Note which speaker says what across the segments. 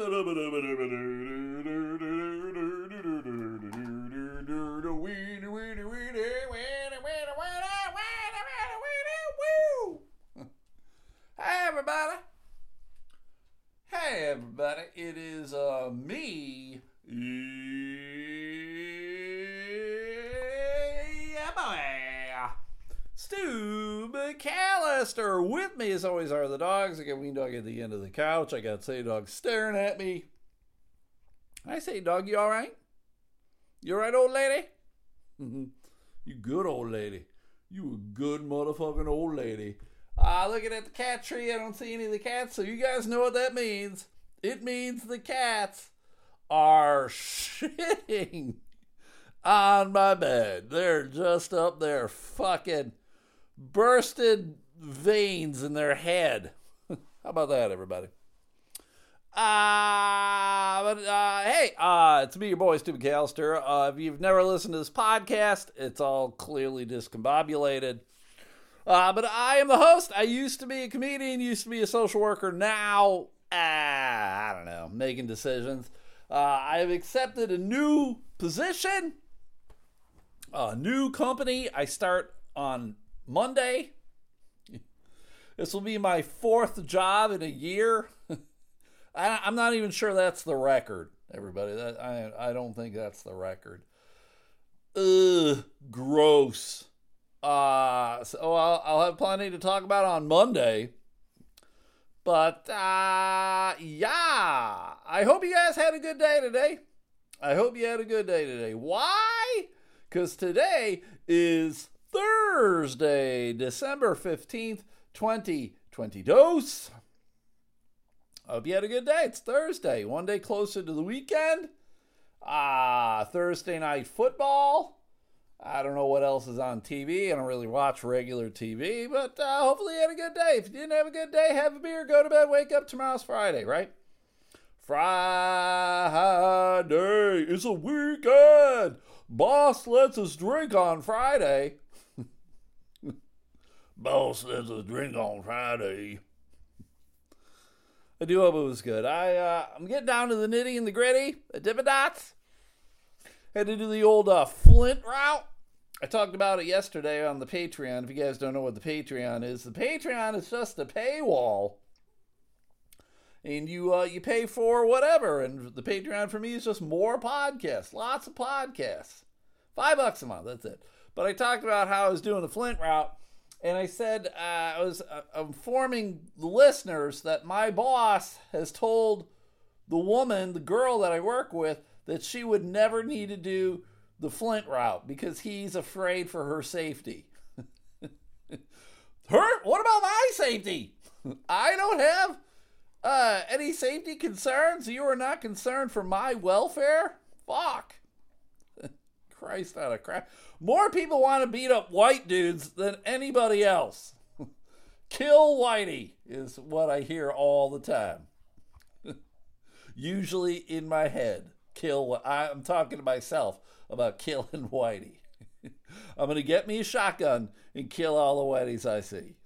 Speaker 1: Hey everybody. Hey everybody. It is uh me. Yeah, boy. Stu With me as always are the dogs. I got Ween Dog at the end of the couch. I got Say Dog staring at me. I say, dog, you all right? You all right, old lady? you good old lady. You a good motherfucking old lady. Ah, looking at the cat tree, I don't see any of the cats, so you guys know what that means. It means the cats are shitting on my bed. They're just up there fucking bursted veins in their head. How about that, everybody? Uh, but, uh, hey, uh, it's me, your boy, Stu McAllister. Uh, if you've never listened to this podcast, it's all clearly discombobulated. Uh, but I am the host. I used to be a comedian, used to be a social worker. Now, uh, I don't know, making decisions. Uh, I have accepted a new position, a new company. I start on Monday. This will be my fourth job in a year. I, I'm not even sure that's the record, everybody. That I I don't think that's the record. Ugh, gross. Uh, so I'll, I'll have plenty to talk about on Monday. But uh, yeah, I hope you guys had a good day today. I hope you had a good day today. Why? Because today is Thursday, December 15th, 2020. Dose. Hope you had a good day. It's Thursday, one day closer to the weekend. Ah, Thursday night football. I don't know what else is on TV. I don't really watch regular TV, but uh, hopefully you had a good day. If you didn't have a good day, have a beer, go to bed, wake up. Tomorrow's Friday, right? Friday is a weekend. Boss lets us drink on Friday. Boss lets us drink on Friday. I do hope it was good. I uh, I'm getting down to the nitty and the gritty, the Dippin' Dots. Had to do the old uh, Flint route. I talked about it yesterday on the Patreon. If you guys don't know what the Patreon is, the Patreon is just a paywall, and you uh, you pay for whatever. And the Patreon for me is just more podcasts, lots of podcasts, five bucks a month. That's it. But I talked about how I was doing the Flint route, and I said uh, I was uh, informing the listeners that my boss has told the woman, the girl that I work with, that she would never need to do the Flint route because he's afraid for her safety. her? What about my safety? I don't have uh, any safety concerns. You are not concerned for my welfare? Fuck. Christ out of crap. More people want to beat up white dudes than anybody else. Kill Whitey is what I hear all the time. Usually in my head. Kill. I'm talking to myself about killing Whitey. I'm going to get me a shotgun and kill all the Whiteys I see.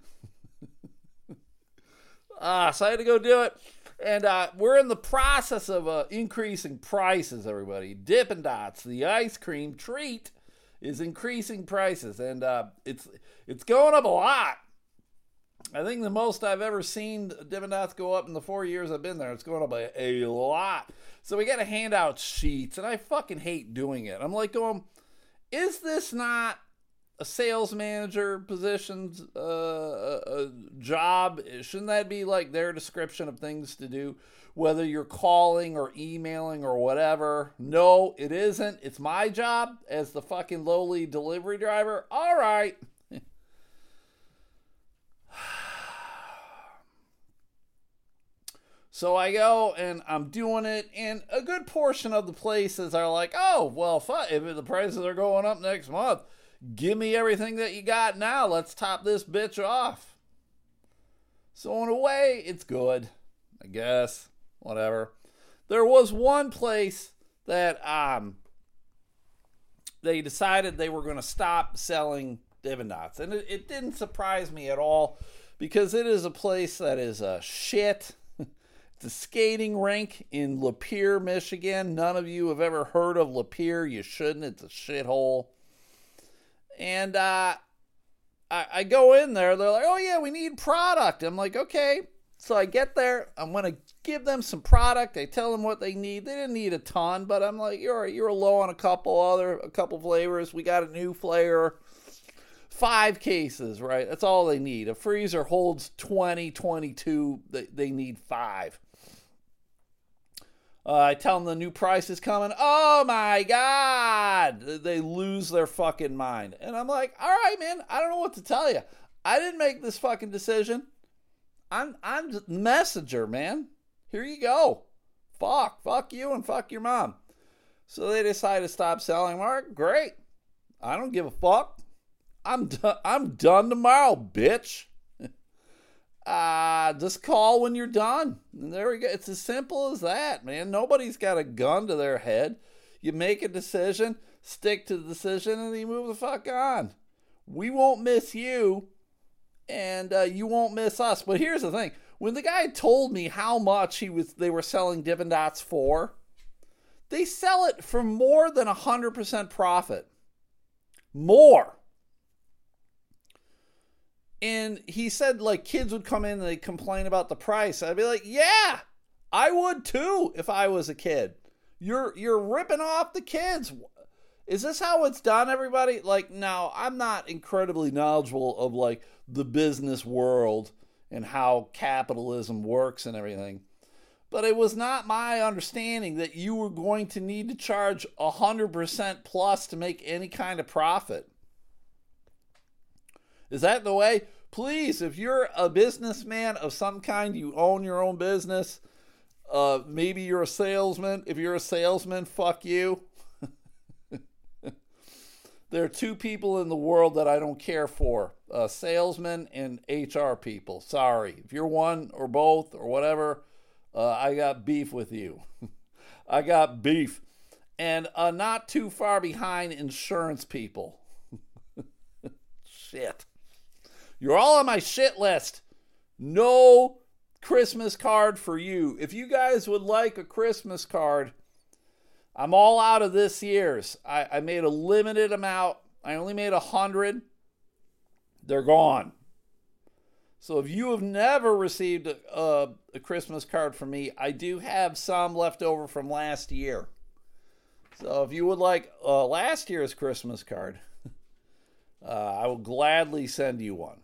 Speaker 1: ah, so I had to go do it. And uh, we're in the process of uh, increasing prices, everybody. Dippin' Dots, the ice cream treat, is increasing prices, and uh, it's it's going up a lot. I think the most I've ever seen Dippin' Dots go up in the four years I've been there, it's going up a, a lot. So we got to hand out sheets, and I fucking hate doing it. I'm like going, is this not a sales manager position's uh, a, a job? Shouldn't that be like their description of things to do? Whether you're calling or emailing or whatever. No, it isn't. It's my job as the fucking lowly delivery driver. All right. So I go and I'm doing it, and a good portion of the places are like, oh, well, fuck, if the prices are going up next month, give me everything that you got now. Let's top this bitch off. So, in a way, it's good, I guess. Whatever. There was one place that um, they decided they were going to stop selling Dippin' Dots. And it, it didn't surprise me at all because it is a place that is a shit It's a skating rink in Lapeer, Michigan. None of you have ever heard of Lapeer. You shouldn't. It's a shithole. And uh, I, I go in there. They're like, oh, yeah, we need product. I'm like, okay. So I get there. I'm going to give them some product. I tell them what they need. They didn't need a ton, but I'm like, you're, you're low on a couple other, a couple flavors. We got a new flavor five cases, right? That's all they need. A freezer holds 20, 22. They, they need five. Uh, I tell them the new price is coming. Oh my God. They lose their fucking mind. And I'm like, all right, man, I don't know what to tell you. I didn't make this fucking decision. I'm, I'm messenger, man. Here you go. Fuck. Fuck you and fuck your mom. So they decide to stop selling. Mark, great. I don't give a fuck. I'm done. I'm done tomorrow, bitch. Uh, just call when you're done. And there we go. It's as simple as that, man. Nobody's got a gun to their head. You make a decision, stick to the decision, and you move the fuck on. We won't miss you, and uh, you won't miss us. But here's the thing: when the guy told me how much he was, they were selling Dippin' Dots for, they sell it for more than hundred percent profit. More. And he said like kids would come in and they complain about the price. I'd be like, yeah, I would too if I was a kid. You're you're ripping off the kids. Is this how it's done, everybody? Like, now I'm not incredibly knowledgeable of like the business world and how capitalism works and everything. But it was not my understanding that you were going to need to charge 100% plus to make any kind of profit. Is that the way? Please, if you're a businessman of some kind, you own your own business. Uh, maybe you're a salesman. If you're a salesman, fuck you. there are two people in the world that I don't care for uh, salesmen and HR people. Sorry. If you're one or both or whatever, uh, I got beef with you. I got beef. And uh, not too far behind insurance people. Shit. You're all on my shit list. No Christmas card for you. If you guys would like a Christmas card, I'm all out of this year's. I, I made a limited amount. I only made a hundred. They're gone. So if you have never received a, a, a, Christmas card from me, I do have some left over from last year. So if you would like uh, last year's Christmas card, uh, I will gladly send you one.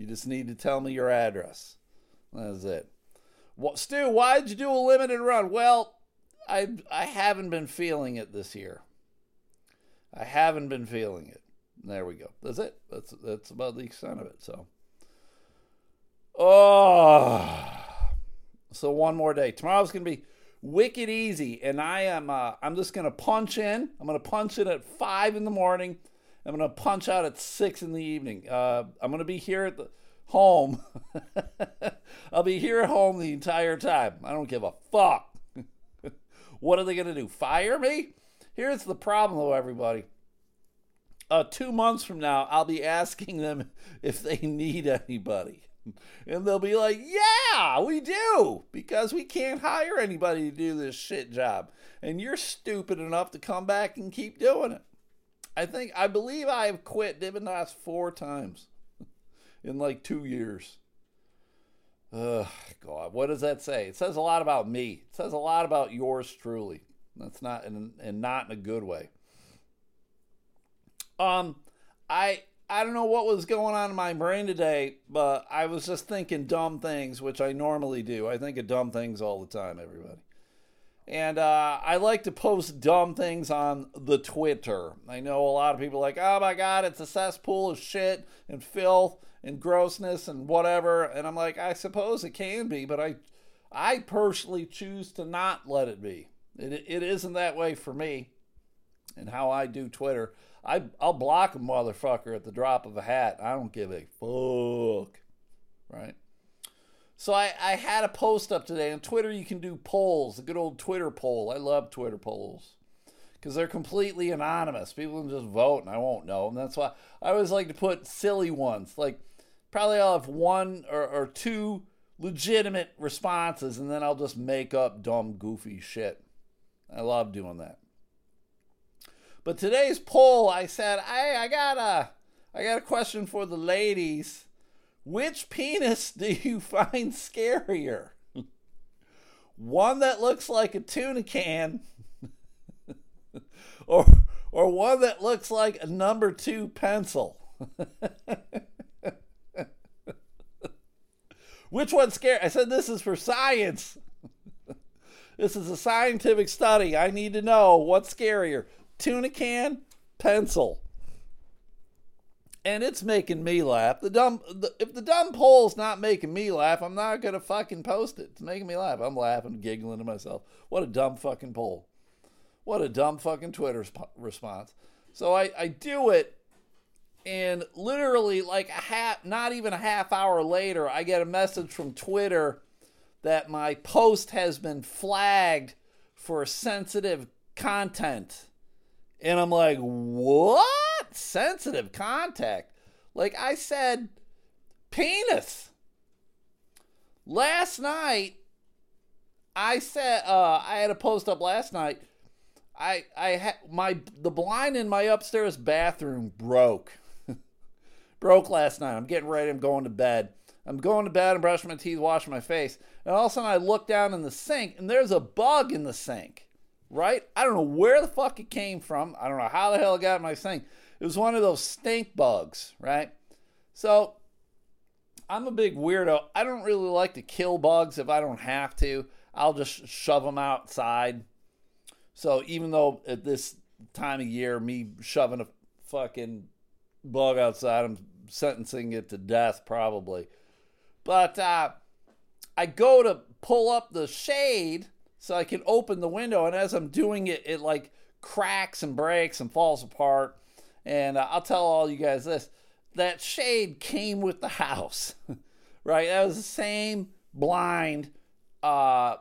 Speaker 1: You just need to tell me your address. That's it. What, Stu, why'd you do a limited run? Well, I I haven't been feeling it this year. I haven't been feeling it. There we go. That's it. That's that's about the extent of it. So, oh, so one more day. Tomorrow's gonna be wicked easy, and I am. Uh, I'm just gonna punch in. I'm gonna punch in at five in the morning. I'm going to punch out at six in the evening. Uh, I'm going to be here at the home. I'll be here at home the entire time. I don't give a fuck. what are they going to do? Fire me? Here's the problem, though, everybody. Uh, two months from now, I'll be asking them if they need anybody. And they'll be like, yeah, we do, because we can't hire anybody to do this shit job. And you're stupid enough to come back and keep doing it. I think I believe I have quit Dippin' Dots four times in like two years. Ugh, God, what does that say? It says a lot about me. It says a lot about yours truly. That's not in, and not in a good way. Um, I I don't know what was going on in my brain today, but I was just thinking dumb things, which I normally do. I think of dumb things all the time, everybody. And uh, I like to post dumb things on the Twitter. I know a lot of people like, oh my God, it's a cesspool of shit and filth and grossness and whatever. And I'm like, I suppose it can be, but I, I personally choose to not let it be. It, it isn't that way for me and how I do Twitter. I, I'll block a motherfucker at the drop of a hat. I don't give a fuck. Right? So I, I had a post up today on Twitter. You can do polls, a good old Twitter poll. I love Twitter polls because they're completely anonymous. People can just vote, and I won't know. And that's why I always like to put silly ones. Like probably I'll have one or, or two legitimate responses and then I'll just make up dumb, goofy shit. I love doing that. But today's poll, I said, hey, I got a, I got a question for the ladies. Which penis do you find scarier? one that looks like a tuna can, or or one that looks like a number two pencil. Which one's scary? I said this is for science. this is a scientific study. I need to know what's scarier tuna can, pencil. And it's making me laugh. The dumb, the, if the dumb poll's not making me laugh, I'm not gonna fucking post it. It's making me laugh. I'm laughing, giggling to myself. What a dumb fucking poll. What a dumb fucking Twitter sp- response. So I, I do it, and literally like a half, not even a half hour later, I get a message from Twitter that my post has been flagged for sensitive content. And I'm like, what? Sensitive contact. Like I said, penis. Last night, I said uh, I had a post up last night. I I had my the blind in my upstairs bathroom broke. broke last night. I'm getting ready. I'm going to bed. I'm going to bed. I'm brushing my teeth, washing my face, and all of a sudden I look down in the sink and there's a bug in the sink right? I don't know where the fuck it came from. I don't know how the hell it got in my sink. It was one of those stink bugs, right? So I'm a big weirdo. I don't really like to kill bugs if I don't have to. I'll just shove them outside. So even though at this time of year, me shoving a fucking bug outside, I'm sentencing it to death probably. But uh, I go to pull up the shade so I can open the window. And as I'm doing it, it like cracks and breaks and falls apart. And uh, I'll tell all you guys this that shade came with the house, right? That was the same blind uh,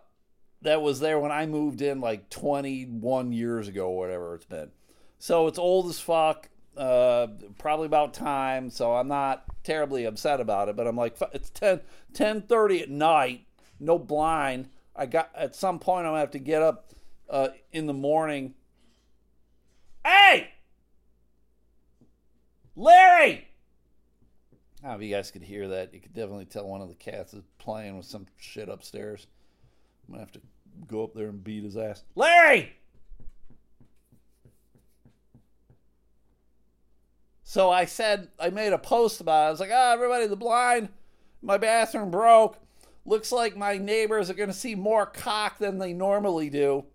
Speaker 1: that was there when I moved in like 21 years ago, or whatever it's been. So it's old as fuck. Uh, probably about time. So I'm not terribly upset about it. But I'm like, it's 10 10:30 at night, no blind I got at some point I'm gonna have to get up uh, in the morning. Hey, Larry! I don't know if you guys could hear that. You could definitely tell one of the cats is playing with some shit upstairs. I'm gonna have to go up there and beat his ass. Larry! So I said, I made a post about it. I was like, ah, oh, everybody, the blind, my bathroom broke. Looks like my neighbors are going to see more cock than they normally do.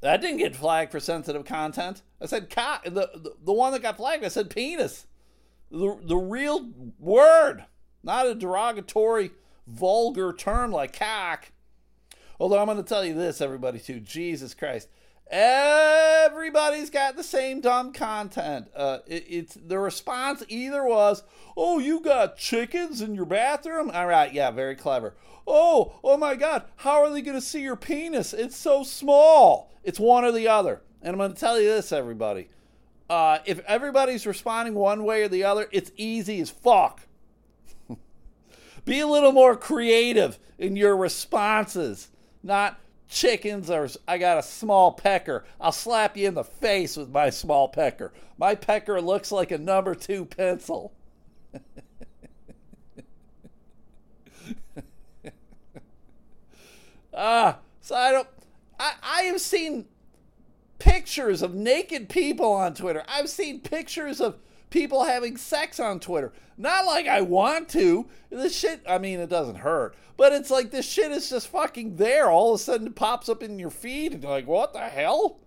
Speaker 1: That didn't get flagged for sensitive content. I said cock. The, the, the one that got flagged, I said penis. The, the real word, not a derogatory, vulgar term like cock. Although I'm going to tell you this, everybody, too. Jesus Christ. Everybody's got the same dumb content. Uh, it, it's the response either was, "Oh, you got chickens in your bathroom." All right, yeah, very clever. Oh, oh my God, how are they going to see your penis? It's so small. It's one or the other. And I'm going to tell you this, everybody. Uh, if everybody's responding one way or the other, it's easy as fuck. Be a little more creative in your responses, not chickens or I got a small pecker. I'll slap you in the face with my small pecker. My pecker looks like a number two pencil. Ah, so I don't. I I have seen pictures of naked people on Twitter. I've seen pictures of people having sex on Twitter. Not like I want to. This shit, I mean, it doesn't hurt, but it's like this shit is just fucking there. All of a sudden, it pops up in your feed, and you're like, what the hell?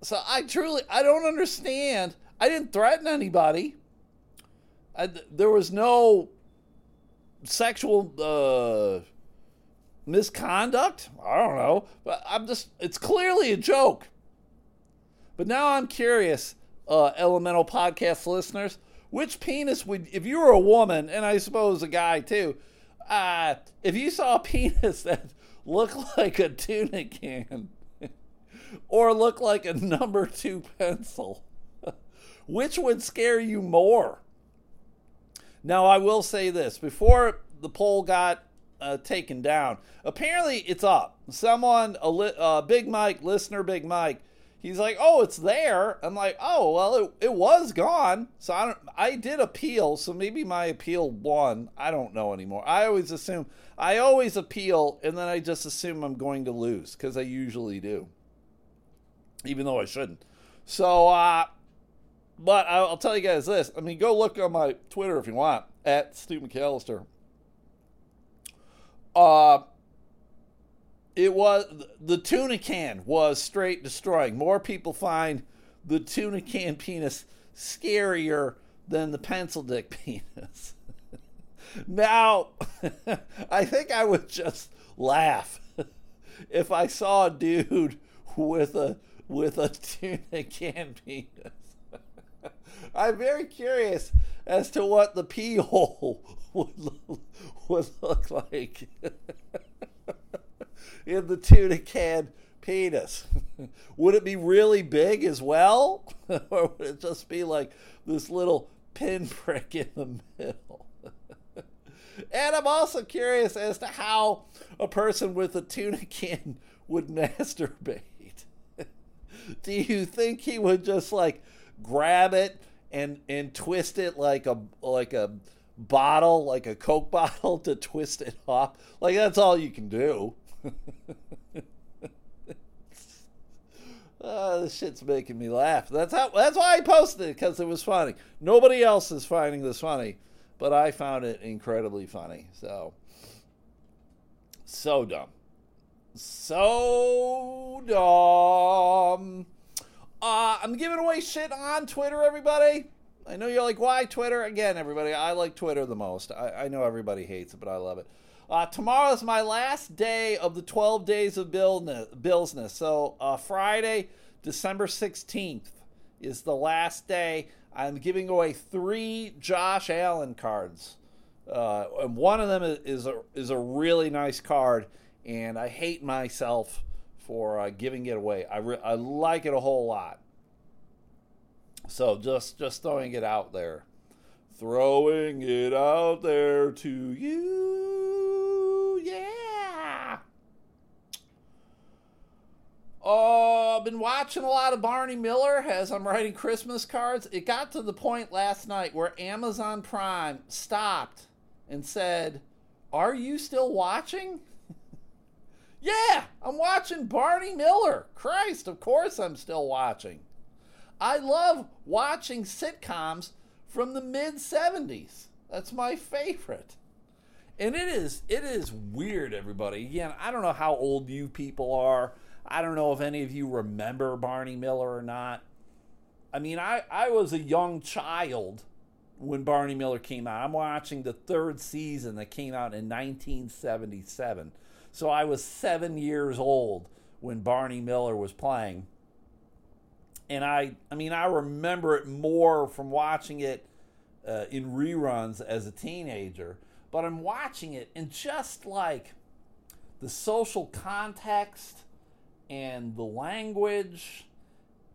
Speaker 1: So I truly, I don't understand. I didn't threaten anybody. I, there was no sexual uh, misconduct. I don't know, but I'm just, it's clearly a joke. But now I'm curious uh, Elemental podcast listeners, which penis would, if you were a woman, and I suppose a guy too, uh, if you saw a penis that looked like a tuna can or looked like a number two pencil, which would scare you more? Now, I will say this before the poll got uh, taken down. Apparently, it's up. Someone, a li- uh, Big Mike, listener Big Mike, he's like, "Oh, it's there." I'm like, "Oh, well, it, it was gone." So I don't. I did appeal, so maybe my appeal won. I don't know anymore. I always assume. I always appeal, and then I just assume I'm going to lose because I usually do, even though I shouldn't. So, uh, but I'll tell you guys this. I mean, go look on my Twitter if you want at Stu McAllister. Uh, it was the tuna can was straight destroying. More people find the tuna can penis scarier than the pencil dick penis. now, I think I would just laugh if I saw a dude with a with a tuna can penis. I'm very curious as to what the pee hole would look, would look like in the tuna can penis. would it be really big as well? or would it just be like this little pinprick in the middle? and I'm also curious as to how a person with a tuna can would masturbate. Do you think he would just like grab it and and twist it like a like a bottle, like a Coke bottle, to twist it off. Like that's all you can do. uh, this shit's making me laugh. That's how. That's why I posted it because it was funny. Nobody else is finding this funny, but I found it incredibly funny. So, so dumb, so dumb. Uh, I'm giving away shit on Twitter, everybody. I know you're like, why Twitter? Again, everybody, I like Twitter the most. I, I know everybody hates it, but I love it. Uh, tomorrow is my last day of the 12 days of Billsmas. So uh, Friday, December 16th is the last day. I'm giving away three Josh Allen cards. Uh, and one of them is a, is a really nice card, and I hate myself for uh, giving it away. I, re- I like it a whole lot. So just just throwing it out there. Throwing it out there to you. Yeah. Oh, I've been watching a lot of Barney Miller as I'm writing Christmas cards. It got to the point last night where Amazon Prime stopped and said, Are you still watching? Yeah, I'm watching Barney Miller. Christ, of course I'm still watching. I love watching sitcoms from the mid 70s. That's my favorite. And it is it is weird everybody. Again, I don't know how old you people are. I don't know if any of you remember Barney Miller or not. I mean, I I was a young child when Barney Miller came out. I'm watching the third season that came out in 1977. So I was seven years old when Barney Miller was playing. And I, I mean, I remember it more from watching it uh, in reruns as a teenager. But I'm watching it and just like the social context and the language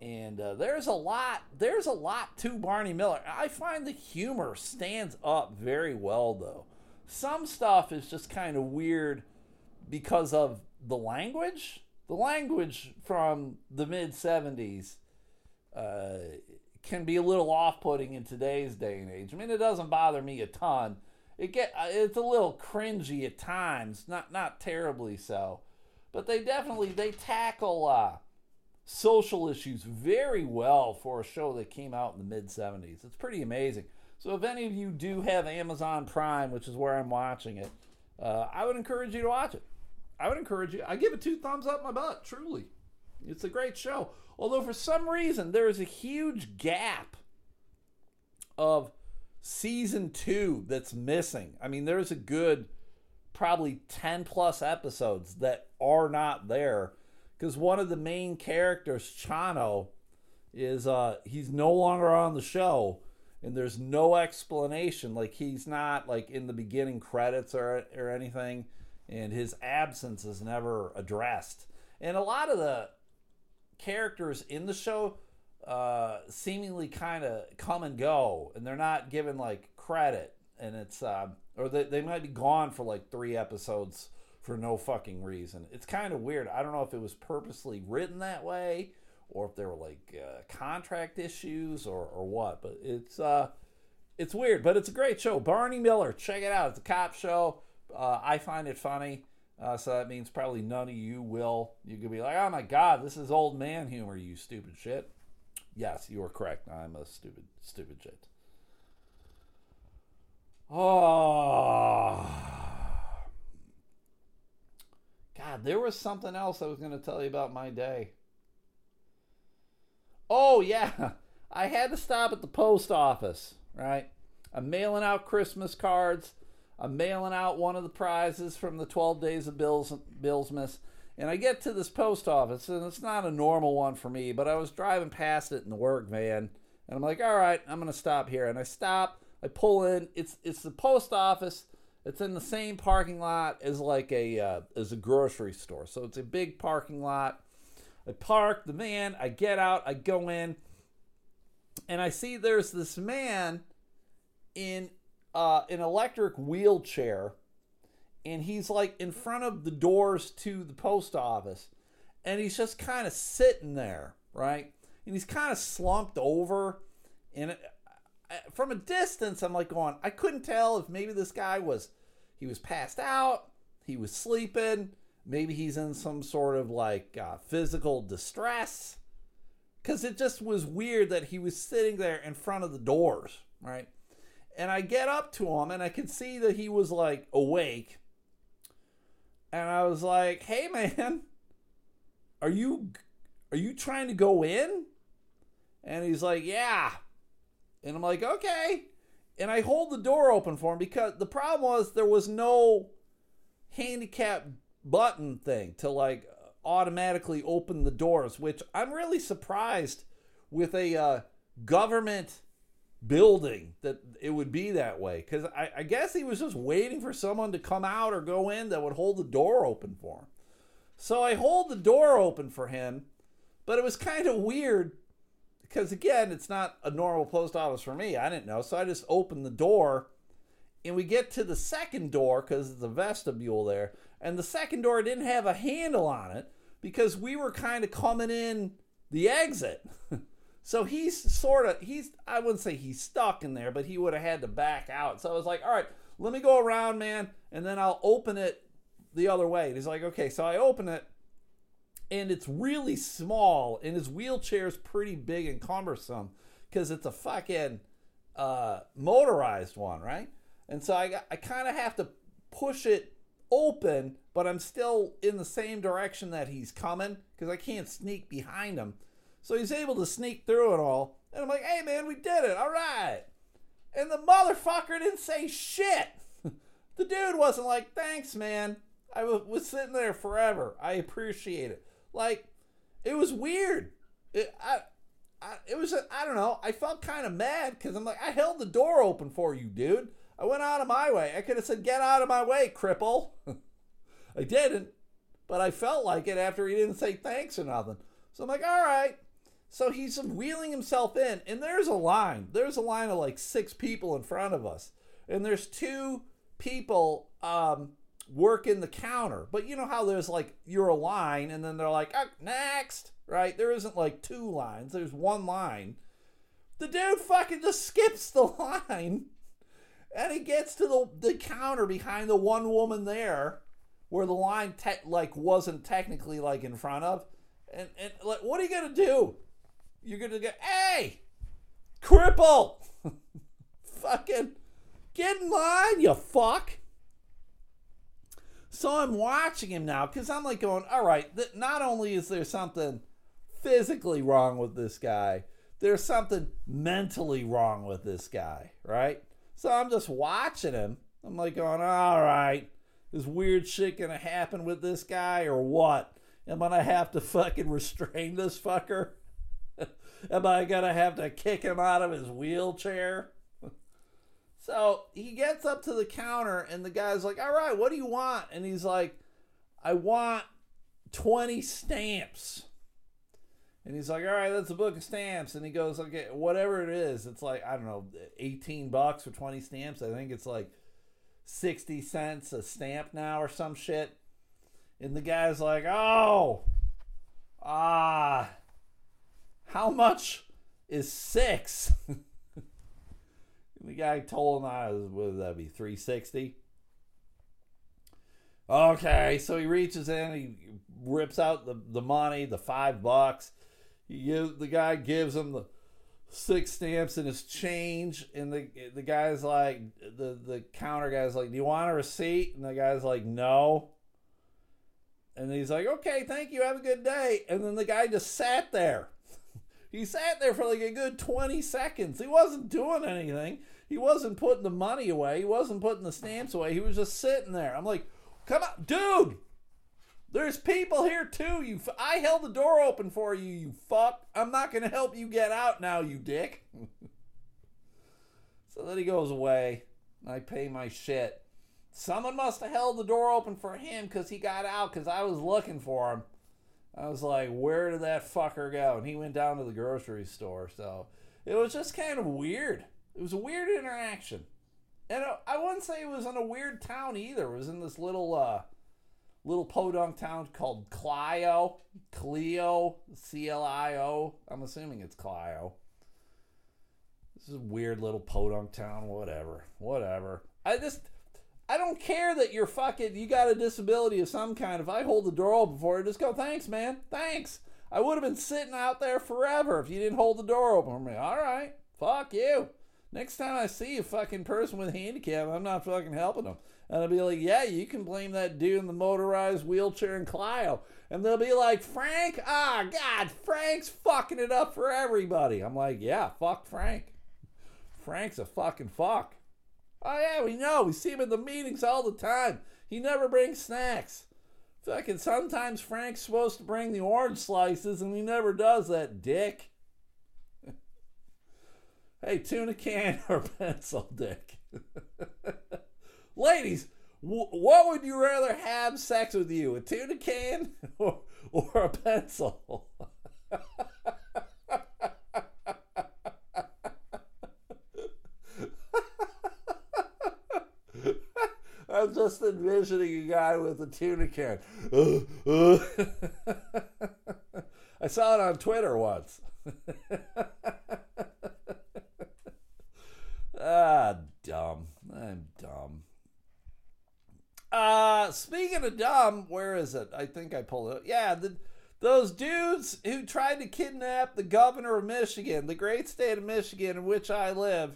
Speaker 1: and uh, there's a lot there's a lot to barney miller i find the humor stands up very well though some stuff is just kind of weird because of the language. The language from the mid 70s uh, can be a little off putting in today's day and age. I mean, it doesn't bother me a ton. It get uh, it's a little cringy at times, not not terribly so, but they definitely they tackle uh, social issues very well for a show that came out in the mid 70s. It's pretty amazing. So if any of you do have Amazon Prime, which is where I'm watching it, uh, I would encourage you to watch it. I would encourage you. I give it two thumbs up my butt, truly. It's a great show. Although for some reason there is a huge gap of season two that's missing. I mean, there's a good probably 10 plus episodes that are not there because one of the main characters, Chano, is uh he's no longer on the show and there's no explanation like he's not like in the beginning credits or or anything and his absence is never addressed. And a lot of the characters in the show uh, seemingly kind of come and go, and they're not given like credit. and it's uh, or they, they might be gone for like three episodes for no fucking reason. It's kind of weird. I don't know if it was purposely written that way or if there were like uh, contract issues or, or what, but it's uh, it's weird. But it's a great show. Barney Miller, check it out. It's a cop show. Uh, I find it funny. Uh, so that means probably none of you will. You could be like, oh my God, this is old man humor, you stupid shit. Yes, you are correct. I'm a stupid, stupid shit. Oh. God, there was something else I was going to tell you about my day. Oh, yeah. I had to stop at the post office, right? I'm mailing out Christmas cards. I'm mailing out one of the prizes from the 12 Days of Bills, Billsmas. And I get to this post office, and it's not a normal one for me, but I was driving past it in the work van, and I'm like, all right, I'm to stop here. And I stop, I pull in. It's it's the post office. It's in the same parking lot as like a uh, as a grocery store, so it's a big parking lot. I park the van. I get out. I go in, and I see there's this man in uh, an electric wheelchair and he's like in front of the doors to the post office and he's just kind of sitting there right? And he's kind of slumped over and it, from a distance i'm like going i couldn't tell if maybe this guy was he was passed out he was sleeping maybe he's in some sort of like uh, physical distress because it just was weird that he was sitting there in front of the doors right and i get up to him and i can see that he was like awake and I was like, "Hey, man, are you are you trying to go in?" And he's like, "Yeah." And I'm like, "Okay." And I hold the door open for him because the problem was there was no handicap button thing to like automatically open the doors, which I'm really surprised with a uh, government building that it would be that way. Because I, I, guess he was just waiting for someone to come out or go in that would hold the door open for him. So i hold the door open for him but it was kind of weird because again it's not a normal post office for me. I didn't know. So i just opened the door and we get to the second door because it's a vestibule there. And the second door didn't have a handle on it because we were kind of coming in the exit So he's sort of he's I wouldn't say he's stuck in there, but he would have had to back out. So I was like, all right, let me go around, man, and then I'll open it the other way. And he's like, okay, so I open it, and it's really small, and his wheelchair is pretty big and cumbersome because it's a fucking uh, motorized one, right? And so I I kind of have to push it open, but I'm still in the same direction that he's coming because I can't sneak behind him. So he's able to sneak through it all. And I'm like, hey, man, we did it. All right. And the motherfucker didn't say shit. the dude wasn't like, thanks, man. I was sitting there forever. I appreciate it. Like, it was weird. It, I, I, it was, I don't know. I felt kind of mad because I'm like, I held the door open for you, dude. I went out of my way. I could have said, get out of my way, cripple. I didn't, but I felt like it after he didn't say thanks or nothing. So I'm like, all right. So he's wheeling himself in, and there's a line. There's a line of like six people in front of us, and there's two people um, working the counter. But you know how there's like you're a line, and then they're like oh, next, right? There isn't like two lines. There's one line. The dude fucking just skips the line, and he gets to the the counter behind the one woman there, where the line te- like wasn't technically like in front of. And, and like, what are you gonna do? You're gonna get, hey, cripple, fucking get in line, you fuck. So I'm watching him now because I'm like going, all right. Th- not only is there something physically wrong with this guy, there's something mentally wrong with this guy, right? So I'm just watching him. I'm like going, all right, is weird shit gonna happen with this guy or what? Am I gonna have to fucking restrain this fucker? Am I gonna have to kick him out of his wheelchair? so he gets up to the counter, and the guy's like, All right, what do you want? And he's like, I want 20 stamps. And he's like, all right, that's a book of stamps. And he goes, okay, whatever it is, it's like, I don't know, 18 bucks for 20 stamps. I think it's like 60 cents a stamp now or some shit. And the guy's like, oh, ah, how much is six? the guy told him, I was, what would that be, 360? Okay, so he reaches in, he rips out the, the money, the five bucks. He the guy gives him the six stamps and his change, and the the guy's like, the the counter guy's like, "Do you want a receipt?" And the guy's like, "No." And he's like, "Okay, thank you, have a good day." And then the guy just sat there. He sat there for like a good twenty seconds. He wasn't doing anything. He wasn't putting the money away. He wasn't putting the stamps away. He was just sitting there. I'm like, "Come on, dude." There's people here too. You, f- I held the door open for you. You fuck. I'm not gonna help you get out now, you dick. so then he goes away. I pay my shit. Someone must have held the door open for him because he got out because I was looking for him. I was like, where did that fucker go? And he went down to the grocery store. So it was just kind of weird. It was a weird interaction. And I wouldn't say it was in a weird town either. It was in this little uh, little podunk town called Clio. Clio. C L I O. I'm assuming it's Clio. This is a weird little podunk town. Whatever. Whatever. I just. I don't care that you're fucking. You got a disability of some kind. If I hold the door open for you, just go, thanks, man. Thanks. I would have been sitting out there forever if you didn't hold the door open for me. All right. Fuck you. Next time I see a fucking person with a handicap, I'm not fucking helping them. And I'll be like, yeah, you can blame that dude in the motorized wheelchair in Clio. And they'll be like, Frank? Ah, God, Frank's fucking it up for everybody. I'm like, yeah, fuck Frank. Frank's a fucking fuck. Oh, yeah, we know. We see him in the meetings all the time. He never brings snacks. Fucking sometimes Frank's supposed to bring the orange slices and he never does that, dick. hey, tuna can or pencil, dick. Ladies, w- what would you rather have sex with you, a tuna can or, or a pencil? I'm just envisioning a guy with a tuna can. I saw it on Twitter once. ah, dumb. I'm dumb. Uh, speaking of dumb, where is it? I think I pulled it. Yeah, the, those dudes who tried to kidnap the governor of Michigan, the great state of Michigan in which I live.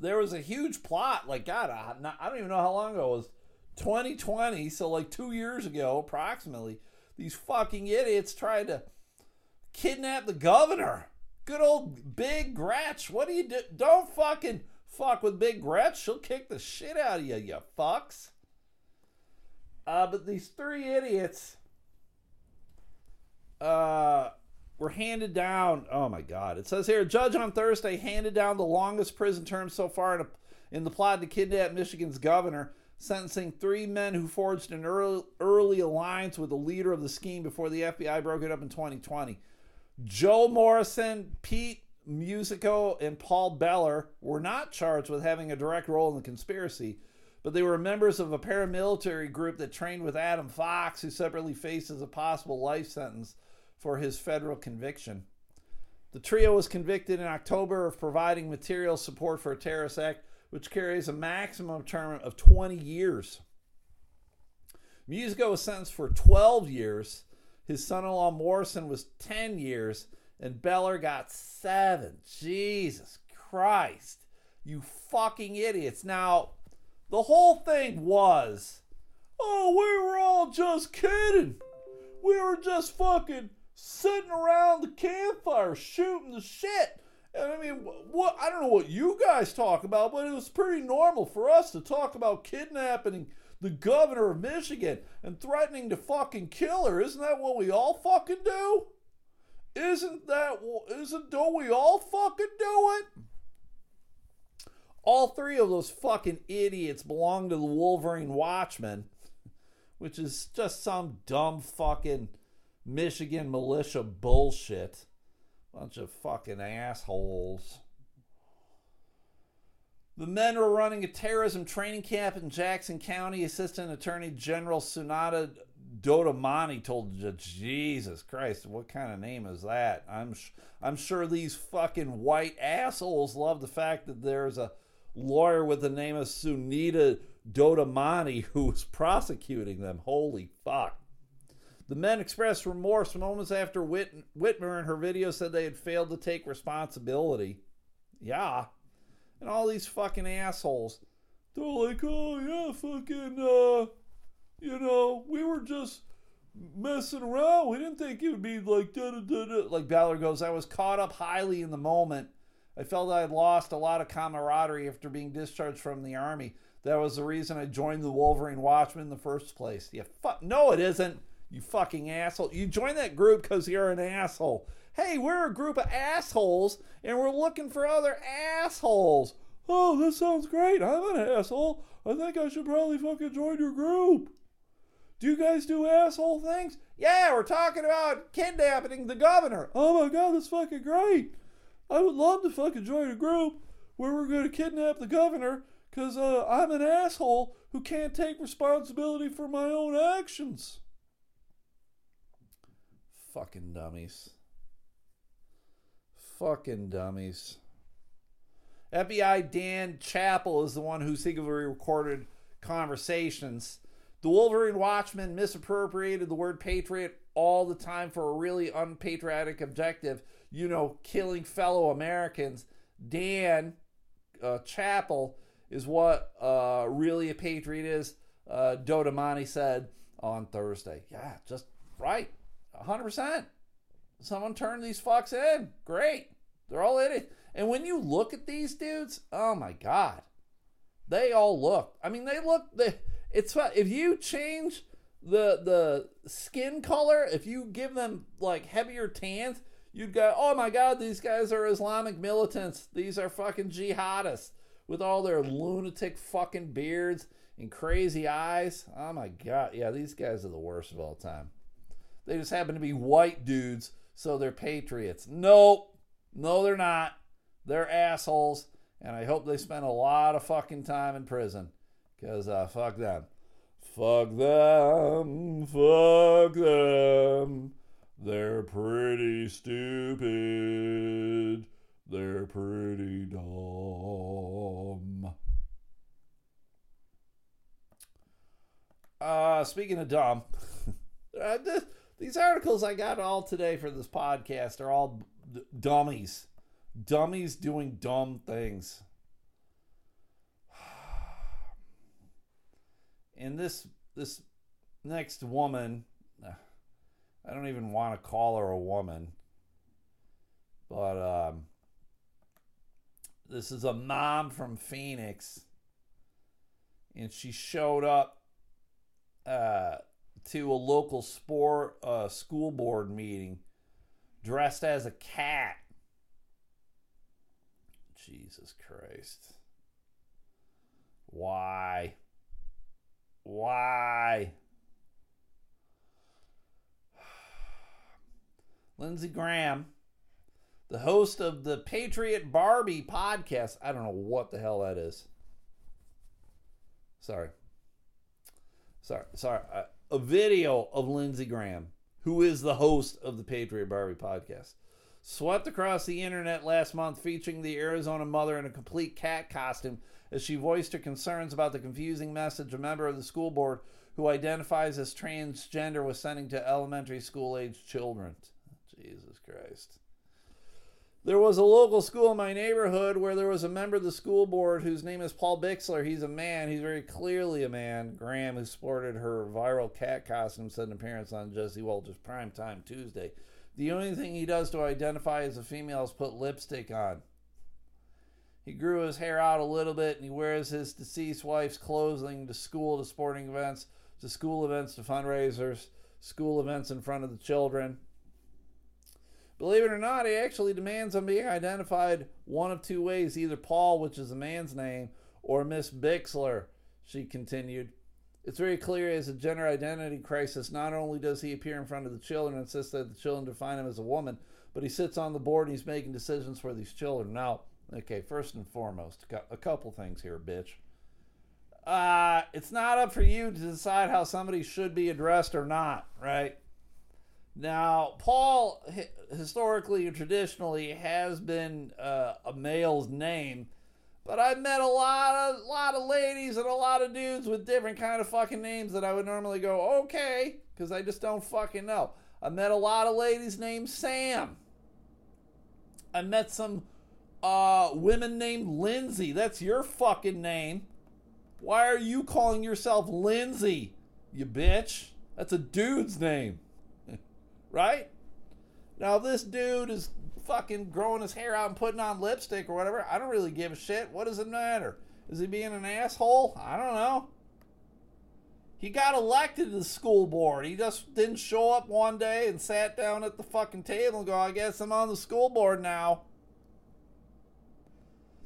Speaker 1: There was a huge plot. Like, God, I, I don't even know how long ago it was. 2020, so like two years ago, approximately. These fucking idiots tried to kidnap the governor. Good old Big Gretch. What do you do? Don't fucking fuck with Big Gretch. She'll kick the shit out of you, you fucks. Uh, but these three idiots uh, were handed down. Oh my God. It says here a judge on Thursday handed down the longest prison term so far in, a, in the plot to kidnap Michigan's governor, sentencing three men who forged an early, early alliance with the leader of the scheme before the FBI broke it up in 2020. Joe Morrison, Pete Musico and Paul Bellar were not charged with having a direct role in the conspiracy, but they were members of a paramilitary group that trained with Adam Fox, who separately faces a possible life sentence for his federal conviction. The trio was convicted in October of providing material support for a terrorist act, which carries a maximum term of 20 years. Musico was sentenced for 12 years. His son in law Morrison was 10 years and Bellar got seven. Jesus Christ. You fucking idiots. Now, the whole thing was, oh, we were all just kidding. We were just fucking sitting around the campfire shooting the shit. And I mean, what I don't know what you guys talk about, but it was pretty normal for us to talk about kidnapping the governor of Michigan and threatening to fucking kill her. Isn't that what we all fucking do? Isn't that, isn't, don't we all fucking do it? All three of those fucking idiots belong to the Wolverine Watchmen, which is just some dumb fucking Michigan militia bullshit. Bunch of fucking assholes. The men were running a terrorism training camp in Jackson County. Assistant Attorney General Sunita Doddamani told Jesus Christ, what kind of name is that? I'm I'm sure these fucking white assholes love the fact that there's a lawyer with the name of Sunita Doddamani who is prosecuting them. Holy fuck. The men expressed remorse moments after Whit- Whitmer in her video said they had failed to take responsibility. Yeah. And all these fucking assholes. They're like, oh, yeah, fucking, uh, you know, we were just messing around. We didn't think it would be like da da da da. Like Bellar goes, I was caught up highly in the moment. I felt I had lost a lot of camaraderie after being discharged from the army. That was the reason I joined the Wolverine Watchmen in the first place. Yeah, fuck. No, it isn't. You fucking asshole. You join that group because you're an asshole. Hey, we're a group of assholes and we're looking for other assholes. Oh, this sounds great. I'm an asshole. I think I should probably fucking join your group. Do you guys do asshole things? Yeah, we're talking about kidnapping the governor. Oh my god, that's fucking great. I would love to fucking join a group where we're going to kidnap the governor because uh, I'm an asshole who can't take responsibility for my own actions. Fucking dummies. Fucking dummies. FBI Dan Chappell is the one who secretly recorded conversations. The Wolverine Watchmen misappropriated the word patriot all the time for a really unpatriotic objective, you know, killing fellow Americans. Dan uh, is what uh, really a patriot is. Uh, Doddamani said on Thursday. Yeah, just right. 100%. Someone turned these fucks in. Great. They're all in it. And when you look at these dudes, oh my God. They all look. I mean, they look. They, it's if you change the the skin color, if you give them like heavier tans, you'd go, oh my God, these guys are Islamic militants. These are fucking jihadists with all their lunatic fucking beards and crazy eyes. Oh my God. Yeah, these guys are the worst of all time. They just happen to be white dudes, so they're patriots. Nope. No, they're not. They're assholes, and I hope they spend a lot of fucking time in prison. Because, uh, fuck them. Fuck them. Fuck them. They're pretty stupid. They're pretty dumb. Uh, speaking of dumb, uh, these articles I got all today for this podcast are all d- dummies. Dummies doing dumb things. And this this next woman, I don't even want to call her a woman, but um, this is a mom from Phoenix, and she showed up uh, to a local sport uh, school board meeting dressed as a cat. Jesus Christ. Why? Why? Lindsey Graham, the host of the Patriot Barbie podcast. I don't know what the hell that is. Sorry. Sorry. Sorry. Uh, a video of Lindsey Graham, who is the host of the Patriot Barbie podcast, swept across the internet last month featuring the Arizona mother in a complete cat costume as she voiced her concerns about the confusing message a member of the school board who identifies as transgender was sending to elementary school age children. Jesus Christ. There was a local school in my neighborhood where there was a member of the school board whose name is Paul Bixler. He's a man. He's very clearly a man. Graham, who sported her viral cat costume, said an appearance on Jesse Watters Primetime Tuesday. The only thing he does to identify as a female is put lipstick on. He grew his hair out a little bit and he wears his deceased wife's clothing to school, to sporting events, to school events, to fundraisers, school events in front of the children. Believe it or not, he actually demands on being identified one of two ways either Paul, which is a man's name, or Miss Bixler, she continued. It's very clear as a gender identity crisis. Not only does he appear in front of the children and insist that the children define him as a woman, but he sits on the board and he's making decisions for these children. Now, okay, first and foremost, a couple things here, bitch. Uh, it's not up for you to decide how somebody should be addressed or not, right? Now, Paul historically and traditionally has been uh, a male's name, but I've met a lot of lot of ladies and a lot of dudes with different kind of fucking names that I would normally go okay because I just don't fucking know. I met a lot of ladies named Sam. I met some uh, women named Lindsay. That's your fucking name. Why are you calling yourself Lindsay, you bitch? That's a dude's name right? Now, this dude is fucking growing his hair out and putting on lipstick or whatever. I don't really give a shit. What does it matter? Is he being an asshole? I don't know. He got elected to the school board. He just didn't show up one day and sat down at the fucking table and go, I guess I'm on the school board now.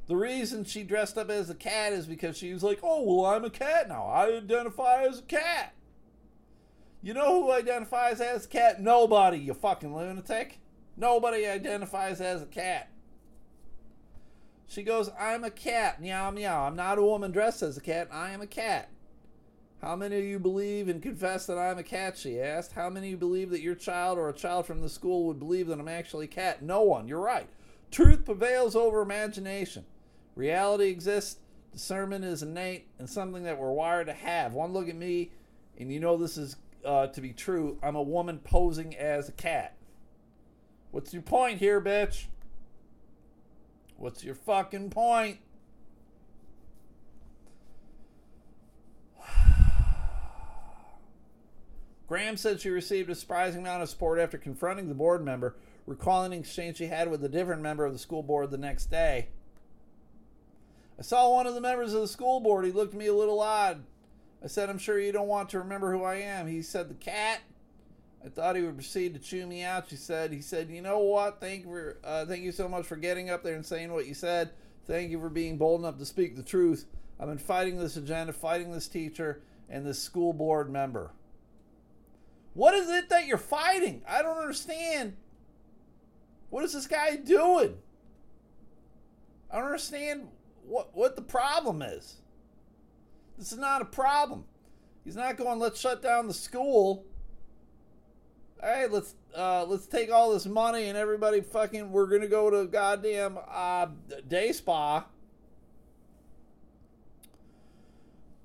Speaker 1: The reason she dressed up as a cat is because she was like, oh, well, I'm a cat now. I identify as a cat. You know who identifies as a cat? Nobody, you fucking lunatic. Nobody identifies as a cat. She goes, I'm a cat. Meow, meow. I'm not a woman dressed as a cat. I am a cat. How many of you believe and confess that I'm a cat? She asked. How many of you believe that your child or a child from the school would believe that I'm actually a cat? No one. You're right. Truth prevails over imagination. Reality exists. Discernment is innate and something that we're wired to have. One look at me, and you know this is uh, to be true, I'm a woman posing as a cat. What's your point here, bitch? What's your fucking point? Graham said she received a surprising amount of support after confronting the board member, recalling an exchange she had with a different member of the school board the next day. I saw one of the members of the school board. He looked at me a little odd. I said, I'm sure you don't want to remember who I am. He said, The cat. I thought he would proceed to chew me out. She said, He said, You know what? Thank, for, uh, thank you so much for getting up there and saying what you said. Thank you for being bold enough to speak the truth. I've been fighting this agenda, fighting this teacher, and this school board member. What is it that you're fighting? I don't understand. What is this guy doing? I don't understand what what the problem is. This is not a problem. He's not going, let's shut down the school. All right, let's uh, let's take all this money and everybody fucking we're gonna go to goddamn uh, day spa.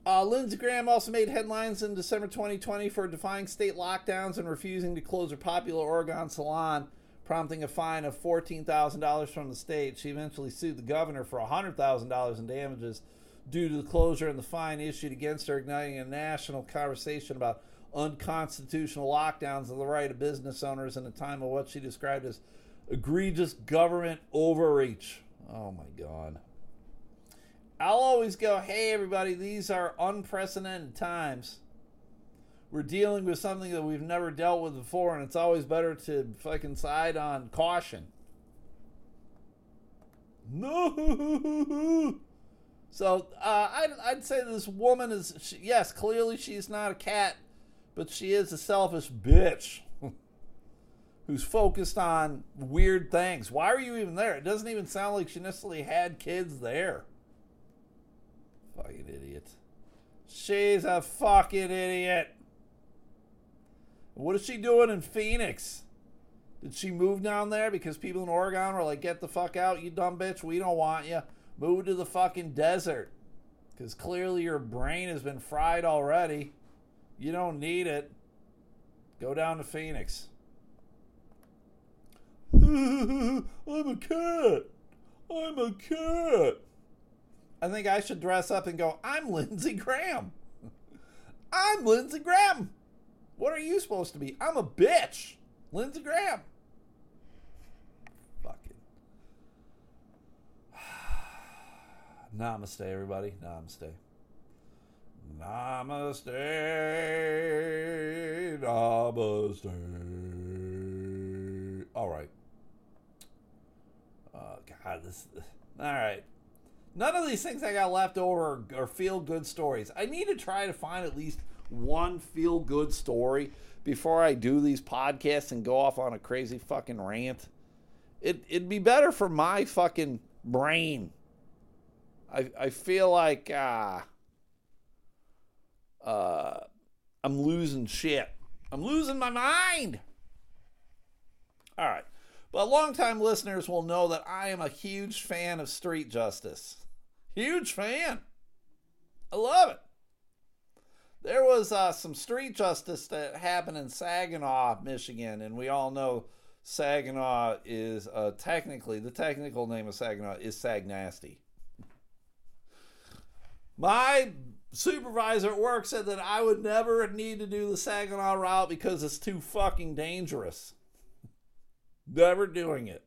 Speaker 1: Uh, Lindsey Graham also made headlines in December 2020 for defying state lockdowns and refusing to close her popular Oregon salon, prompting a fine of $14,000 from the state. She eventually sued the governor for $100,000 in damages due to the closure and the fine issued against her, igniting a national conversation about unconstitutional lockdowns of the right of business owners in a time of what she described as egregious government overreach. Oh my God. I'll always go, hey, everybody, these are unprecedented times. We're dealing with something that we've never dealt with before, and it's always better to fucking side on caution. No! So uh, I'd, I'd say this woman is, she, yes, clearly she's not a cat, but she is a selfish bitch who's focused on weird things. Why are you even there? It doesn't even sound like she necessarily had kids there. Fucking idiot. She's a fucking idiot. What is she doing in Phoenix? Did she move down there because people in Oregon were like, get the fuck out, you dumb bitch, we don't want you? Move to the fucking desert. Because clearly your brain has been fried already. You don't need it. Go down to Phoenix. I'm a cat. I'm a cat. I think I should dress up and go, I'm Lindsey Graham. I'm Lindsey Graham. What are you supposed to be? I'm a bitch. Lindsey Graham. Namaste, everybody. Namaste. Namaste. Namaste. All right. Oh, God. This. All right. None of these things I got left over are, feel good stories. I need to try to find at least one feel good story before I do these podcasts and go off on a crazy fucking rant. It it'd be better for my fucking brain. I I feel like uh uh I'm losing shit. I'm losing my mind. All right. But longtime listeners will know that I am a huge fan of street justice. Huge fan. I love it. There was uh, some street justice that happened in Saginaw, Michigan, and we all know Saginaw is uh, technically the technical name of Saginaw is Sagnasty. My supervisor at work said that I would never need to do the Saginaw route because it's too fucking dangerous. Never doing it.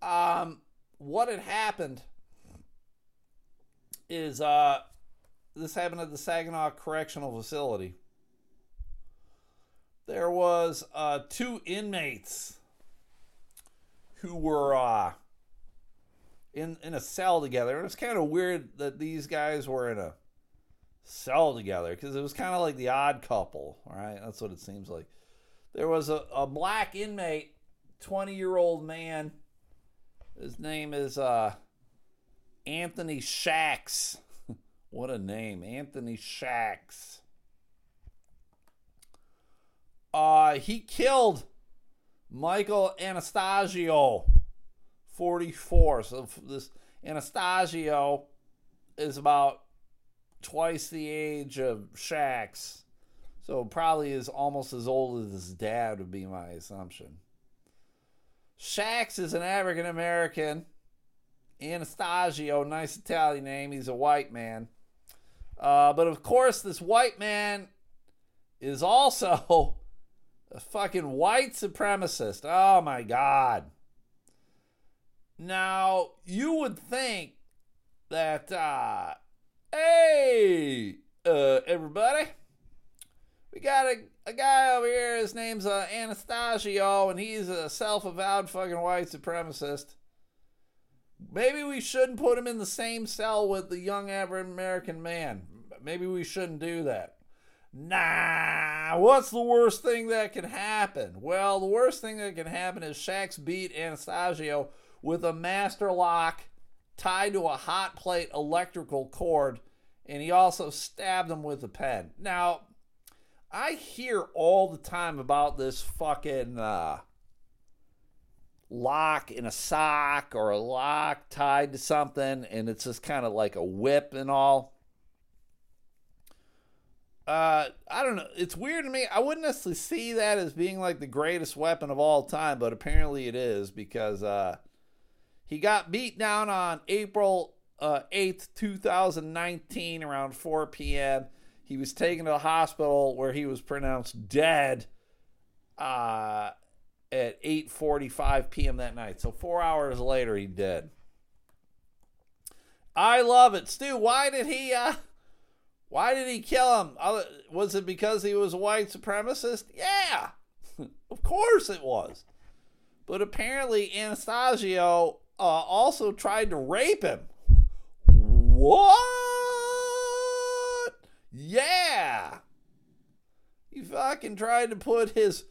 Speaker 1: Um, what had happened is uh, this happened at the Saginaw Correctional Facility. There was uh, two inmates who were uh, in in a cell together. It was kind of weird that these guys were in a cell together because it was kind of like the odd couple, right? That's what it seems like. There was a, a black inmate, 20 year old man. His name is uh, Anthony Shacks. what a name, Anthony Shacks. Uh, he killed Michael Anastasio, 44. So this Anastasio is about twice the age of Shacks. So probably is almost as old as his dad would be my assumption. Shax is an African American. Anastasio, nice Italian name. He's a white man. Uh, but of course, this white man is also a fucking white supremacist. Oh my God. Now, you would think that, uh, hey, uh, everybody we got a, a guy over here. His name's uh, Anastasio, and he's a self-avowed fucking white supremacist. Maybe we shouldn't put him in the same cell with the young African American man. Maybe we shouldn't do that. Nah, what's the worst thing that can happen? Well, the worst thing that can happen is Shax beat Anastasio with a master lock tied to a hot plate electrical cord, and he also stabbed him with a pen. Now, I hear all the time about this fucking uh, lock in a sock or a lock tied to something, and it's just kind of like a whip and all. Uh, I don't know. It's weird to me. I wouldn't necessarily see that as being like the greatest weapon of all time, but apparently it is because uh, he got beat down on April uh, 8th, 2019, around 4 p.m. He was taken to the hospital where he was pronounced dead uh, at 8:45 p.m. that night. So four hours later, he dead. I love it, Stu. Why did he? Uh, why did he kill him? Was it because he was a white supremacist? Yeah, of course it was. But apparently, Anastasio uh, also tried to rape him. What? Yeah. He fucking tried to put his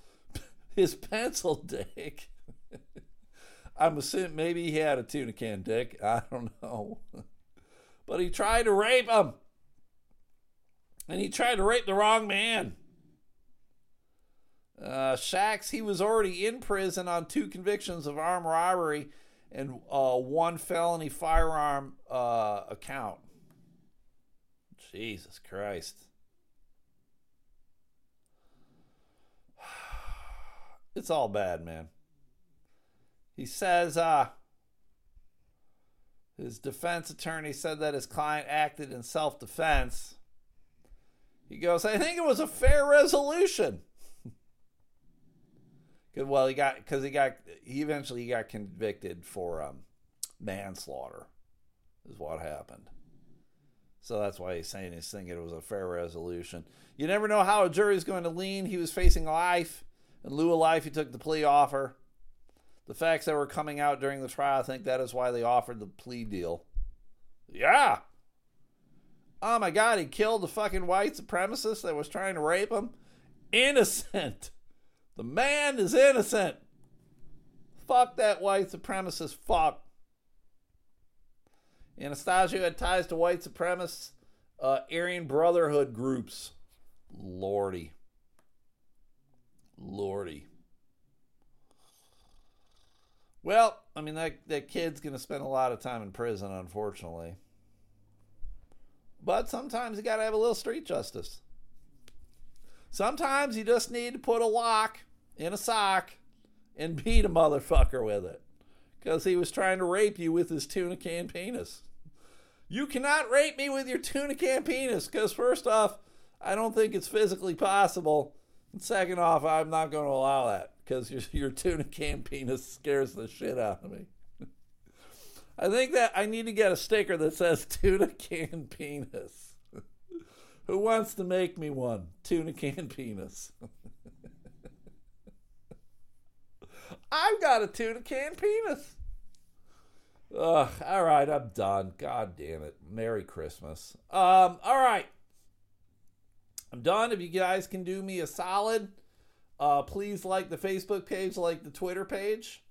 Speaker 1: his pencil dick. I'm assuming maybe he had a tuna can dick. I don't know. But he tried to rape him. And he tried to rape the wrong man. Uh, Shax, he was already in prison on two convictions of armed robbery and uh, one felony firearm uh, account. Jesus Christ. It's all bad, man. He says uh his defense attorney said that his client acted in self-defense. He goes, "I think it was a fair resolution." Well, he got because he got he eventually got convicted for um, manslaughter, is what happened. So that's why he's saying he's thinking it was a fair resolution. You never know how a jury's going to lean. He was facing life. In lieu of life, he took the plea offer. The facts that were coming out during the trial, I think that is why they offered the plea deal. Yeah. Oh my God, he killed the fucking white supremacist that was trying to rape him. Innocent. The man is innocent. Fuck that white supremacist fuck. Anastasio had ties to white supremacist uh, Aryan Brotherhood groups. Lordy. Lordy. Well, I mean that that kid's gonna spend a lot of time in prison, unfortunately. But sometimes you gotta have a little street justice. Sometimes you just need to put a lock in a sock and beat a motherfucker with it. Because he was trying to rape you with his tuna can penis. You cannot rape me with your tuna can penis, because first off, I don't think it's physically possible. And second off, I'm not going to allow that because your, your tuna can penis scares the shit out of me. I think that I need to get a sticker that says tuna can penis. Who wants to make me one? Tuna can penis. I've got a tuna can penis. Ugh, all right, I'm done. God damn it. Merry Christmas. Um, all right. I'm done. If you guys can do me a solid, uh, please like the Facebook page, like the Twitter page.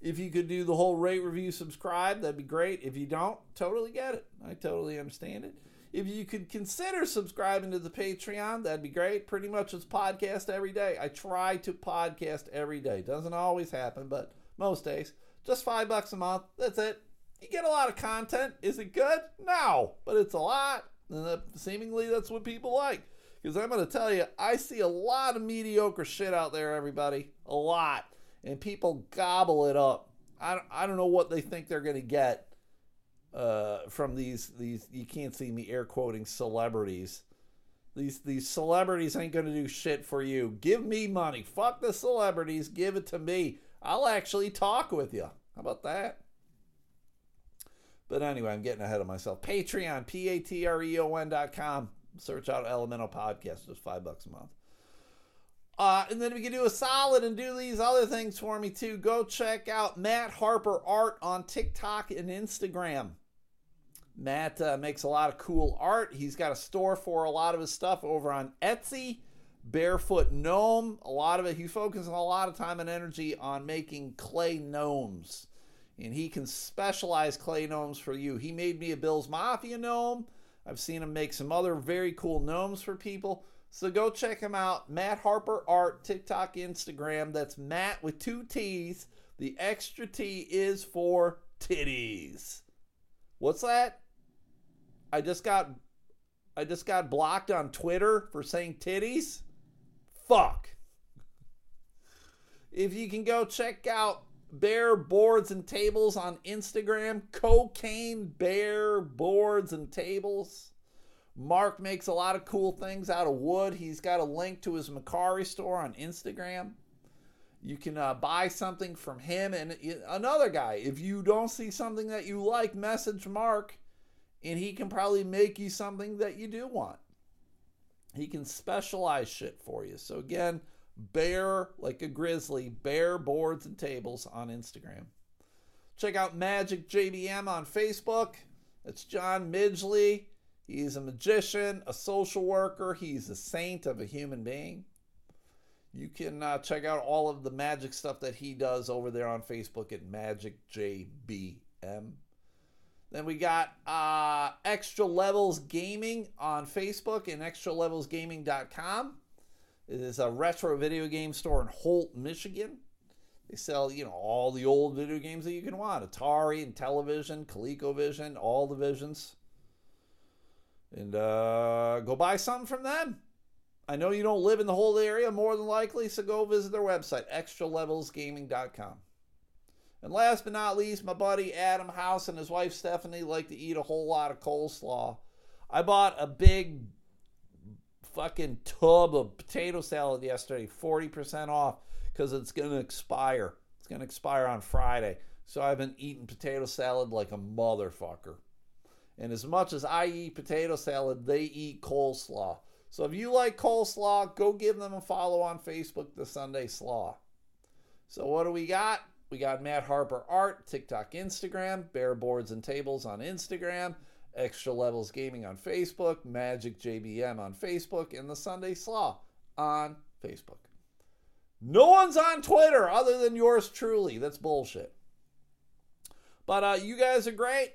Speaker 1: If you could do the whole rate, review, subscribe, that'd be great. If you don't, totally get it. I totally understand it. If you could consider subscribing to the Patreon, that'd be great. Pretty much it's podcast every day. I try to podcast every day. Doesn't always happen, but most days. Just five bucks a month. That's it. You get a lot of content. Is it good? No, but it's a lot. And seemingly that's what people like. Because I'm going to tell you, I see a lot of mediocre shit out there, everybody. A lot. And people gobble it up. I I don't know what they think they're going to get uh, from these, these, you can't see me air quoting celebrities. These, these celebrities ain't to do shit for you. Give me money. Fuck the celebrities. Give it to me. I'll actually talk with you. How about that? But anyway, I'm getting ahead of myself. Patreon, P A T R E O N dot com. Search out Elemental Podcast. Just five bucks a month. Uh, and then if you can do a solid and do these other things for me too, go check out Matt Harper Art on TikTok and Instagram. Matt uh, makes a lot of cool art. He's got a store for a lot of his stuff over on Etsy. Barefoot Gnome. A lot of it, he focuses a lot of time and energy on making clay gnomes. And he can specialize clay gnomes for you. He made me a Bill's Mafia gnome. I've seen him make some other very cool gnomes for people. So go check him out. Matt Harper Art, TikTok, Instagram. That's Matt with two T's. The extra T is for titties. What's that? I just got I just got blocked on Twitter for saying titties. Fuck. If you can go check out Bear Boards and Tables on Instagram, Cocaine Bear Boards and Tables. Mark makes a lot of cool things out of wood. He's got a link to his Mercari store on Instagram. You can uh, buy something from him and another guy. If you don't see something that you like, message Mark and he can probably make you something that you do want. He can specialize shit for you. So again, bear like a grizzly, bear boards and tables on Instagram. Check out Magic JBM on Facebook. That's John Midgley. He's a magician, a social worker. He's a saint of a human being. You can uh, check out all of the magic stuff that he does over there on Facebook at Magic JBM. Then we got uh, Extra Levels Gaming on Facebook and extralevelsgaming.com. It is a retro video game store in Holt, Michigan. They sell, you know, all the old video games that you can want. Atari Intellivision, ColecoVision, all the visions. And uh, go buy something from them. I know you don't live in the Holt area more than likely, so go visit their website, extralevelsgaming.com. And last but not least, my buddy Adam House and his wife Stephanie like to eat a whole lot of coleslaw. I bought a big fucking tub of potato salad yesterday, 40% off, because it's going to expire. It's going to expire on Friday. So I've been eating potato salad like a motherfucker. And as much as I eat potato salad, they eat coleslaw. So if you like coleslaw, go give them a follow on Facebook, The Sunday Slaw. So what do we got? We got Matt Harper Art, TikTok, Instagram, Bear Boards and Tables on Instagram, Extra Levels Gaming on Facebook, Magic JBM on Facebook, and the Sunday Slaw on Facebook. No one's on Twitter other than yours truly. That's bullshit. But uh, you guys are great.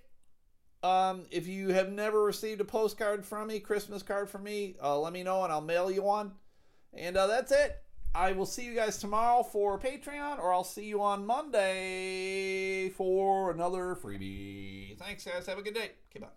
Speaker 1: Um, if you have never received a postcard from me, Christmas card from me, uh, let me know and I'll mail you one. And uh, that's it. I will see you guys tomorrow for Patreon, or I'll see you on Monday for another freebie. Thanks, guys. Have a good day. Okay, bye.